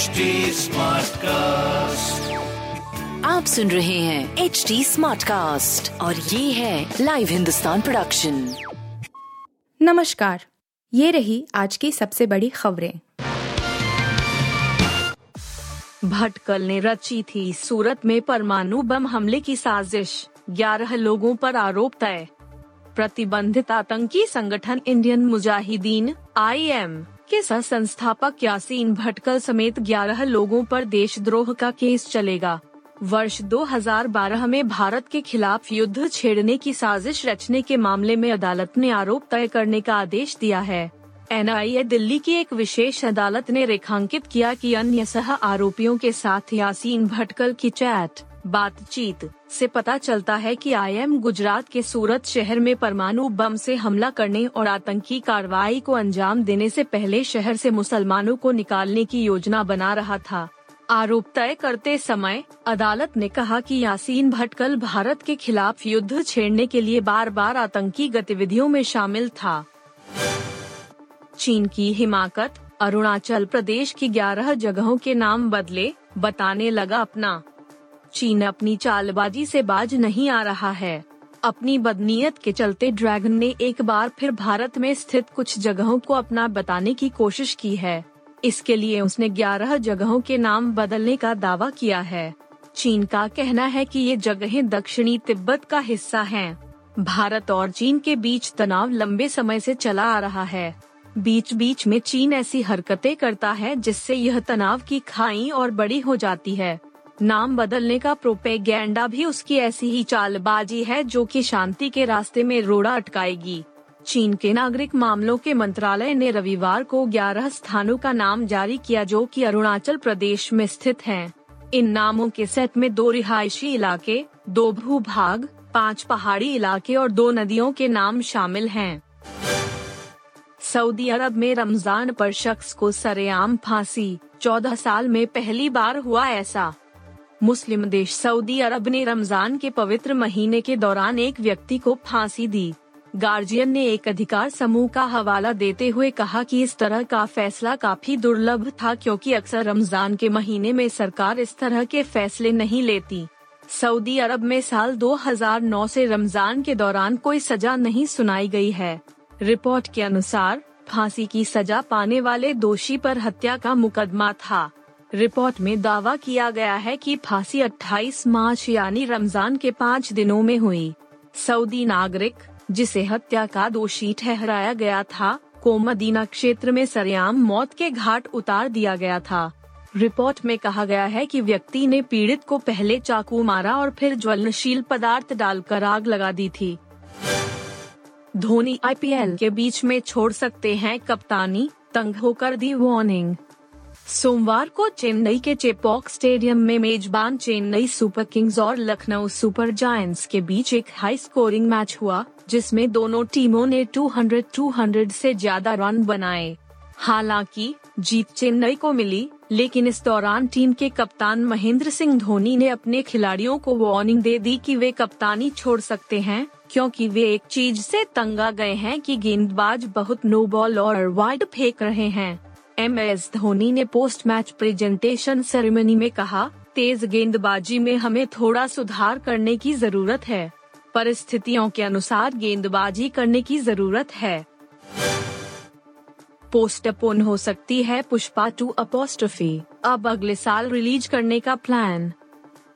HD cast आप सुन रहे हैं एच डी स्मार्ट कास्ट और ये है लाइव हिंदुस्तान प्रोडक्शन नमस्कार ये रही आज की सबसे बड़ी खबरें। भटकल ने रची थी सूरत में परमाणु बम हमले की साजिश। 11 लोगों पर आरोप तय। प्रतिबंधित आतंकी संगठन इंडियन मुजाहिदीन आईएम के सह संस्थापक यासीन भटकल समेत 11 लोगों पर देशद्रोह का केस चलेगा। वर्ष 2012 में भारत के खिलाफ युद्ध छेड़ने की साजिश रचने के मामले में अदालत ने आरोप तय करने का आदेश दिया है। एनआईए दिल्ली की एक विशेष अदालत ने रेखांकित किया कि अन्य सह आरोपियों के साथ यासीन भटकल की चैट। बातचीत से पता चलता है कि आईएम गुजरात के सूरत शहर में परमाणु बम से हमला करने और आतंकी कार्रवाई को अंजाम देने से पहले शहर से मुसलमानों को निकालने की योजना बना रहा था। आरोप तय करते समय अदालत ने कहा कि यासीन भटकल भारत के खिलाफ युद्ध छेड़ने के लिए बार बार आतंकी गतिविधियों में शामिल था। चीन की हिमाकत, अरुणाचल प्रदेश की 11 जगहों के नाम बदले, बताने लगा अपना। चीन अपनी चालबाजी से बाज नहीं आ रहा है। अपनी बदनीयत के चलते ड्रैगन ने एक बार फिर भारत में स्थित कुछ जगहों को अपना बताने की कोशिश की है। इसके लिए उसने 11 जगहों के नाम बदलने का दावा किया है। चीन का कहना है कि ये जगहें दक्षिणी तिब्बत का हिस्सा हैं। भारत और चीन के बीच तनाव लंबे समय से चला आ रहा है। बीच बीच में चीन ऐसी हरकतें करता है जिससे यह तनाव की खाई और बड़ी हो जाती है। नाम बदलने का प्रोपेगेंडा भी उसकी ऐसी ही चालबाजी है जो कि शांति के रास्ते में रोड़ा अटकाएगी। चीन के नागरिक मामलों के मंत्रालय ने रविवार को 11 स्थानों का नाम जारी किया जो कि अरुणाचल प्रदेश में स्थित हैं। इन नामों के सेट में दो रिहायशी इलाके, दो भूभाग, पाँच पहाड़ी इलाके और दो नदियों के नाम शामिल हैं। सऊदी अरब में रमज़ान पर शख्स को सरेआम फांसी, चौदह साल में पहली बार हुआ ऐसा। मुस्लिम देश सऊदी अरब ने रमज़ान के पवित्र महीने के दौरान एक व्यक्ति को फांसी दी। गार्जियन ने एक अधिकार समूह का हवाला देते हुए कहा कि इस तरह का फैसला काफ़ी दुर्लभ था क्योंकि अक्सर रमज़ान के महीने में सरकार इस तरह के फैसले नहीं लेती। सऊदी अरब में साल 2009 से रमज़ान के दौरान कोई सजा नहीं सुनाई गई है। रिपोर्ट के अनुसार, फांसी की सजा पाने वाले दोषी पर हत्या का मुकदमा था। रिपोर्ट में दावा किया गया है कि फांसी 28 मार्च यानी रमज़ान के पाँच दिनों में हुई। सऊदी नागरिक, जिसे हत्या का दोषी ठहराया गया था, को मदीना क्षेत्र में सरेआम मौत के घाट उतार दिया गया था। रिपोर्ट में कहा गया है कि व्यक्ति ने पीड़ित को पहले चाकू मारा और फिर ज्वलनशील पदार्थ डालकर आग लगा दी थी। धोनी आईपीएल के बीच में छोड़ सकते हैं कप्तानी, तंग होकर दी वार्निंग। सोमवार को चेन्नई के चेपॉक स्टेडियम में मेजबान चेन्नई सुपर किंग्स और लखनऊ सुपर जायंट्स के बीच एक हाई स्कोरिंग मैच हुआ, जिसमें दोनों टीमों ने 200-200 से ज़्यादा रन बनाए। हालाँकि, जीत चेन्नई को मिली, लेकिन इस दौरान टीम के कप्तान महेंद्र सिंह धोनी ने अपने खिलाड़ियों को वार्निंग दे दी कि वे कप्तानी छोड़ सकते हैं, क्योंकि वे एक चीज़ से तंग आ गए हैं कि गेंदबाज बहुत नो बॉल और वाइड फेंक रहे हैं। एम एस धोनी ने पोस्ट मैच प्रेजेंटेशन सेरेमनी में कहा, तेज गेंदबाजी में हमें थोड़ा सुधार करने की ज़रूरत है, परिस्थितियों के अनुसार गेंदबाजी करने की ज़रूरत है। पोस्टपोन हो सकती है पुष्पा टू अपोस्ट्रफी अब अगले साल रिलीज़ करने का plan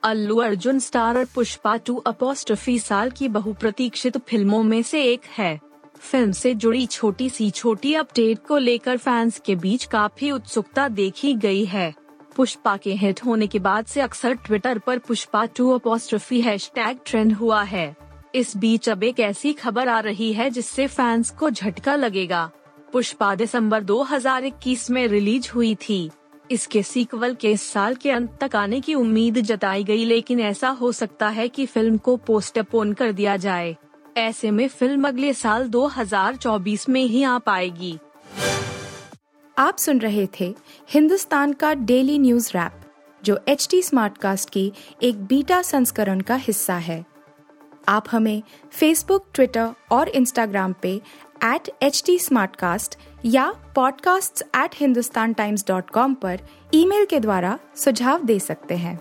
Allu Arjun starrer Pushpa two apostrophe साल की बहुप्रतीक्षित फ़िल्मों में से एक है। फ़िल्म से जुड़ी छोटी सी छोटी अपडेट को लेकर फैंस के बीच काफ़ी उत्सुकता देखी गई है। पुष्पा के हिट होने के बाद से अक्सर ट्विटर पर Pushpa two apostrophe hashtag trend हुआ है। इस बीच अब एक ऐसी खबर आ रही है जिससे फैंस को झटका लगेगा। पुष्पा दिसंबर 2021 में रिलीज़ हुई थी। इसके सीक्वल के इस साल के अंत तक आने की उम्मीद जताई गई, लेकिन ऐसा हो सकता है कि फ़िल्म को पोस्टपोन कर दिया जाए। ऐसे में फ़िल्म अगले साल 2024 में ही आ पाएगी। आप सुन रहे थे हिंदुस्तान का डेली न्यूज़ रैप, जो एच टी स्मार्टकास्ट की एक बीटा संस्करण का हिस्सा है। आप हमें फेसबुक ट्विटर और इंस्टाग्राम पे एट एच टी या podcasts@hindustantimes.com पर ईमेल के द्वारा सुझाव दे सकते हैं।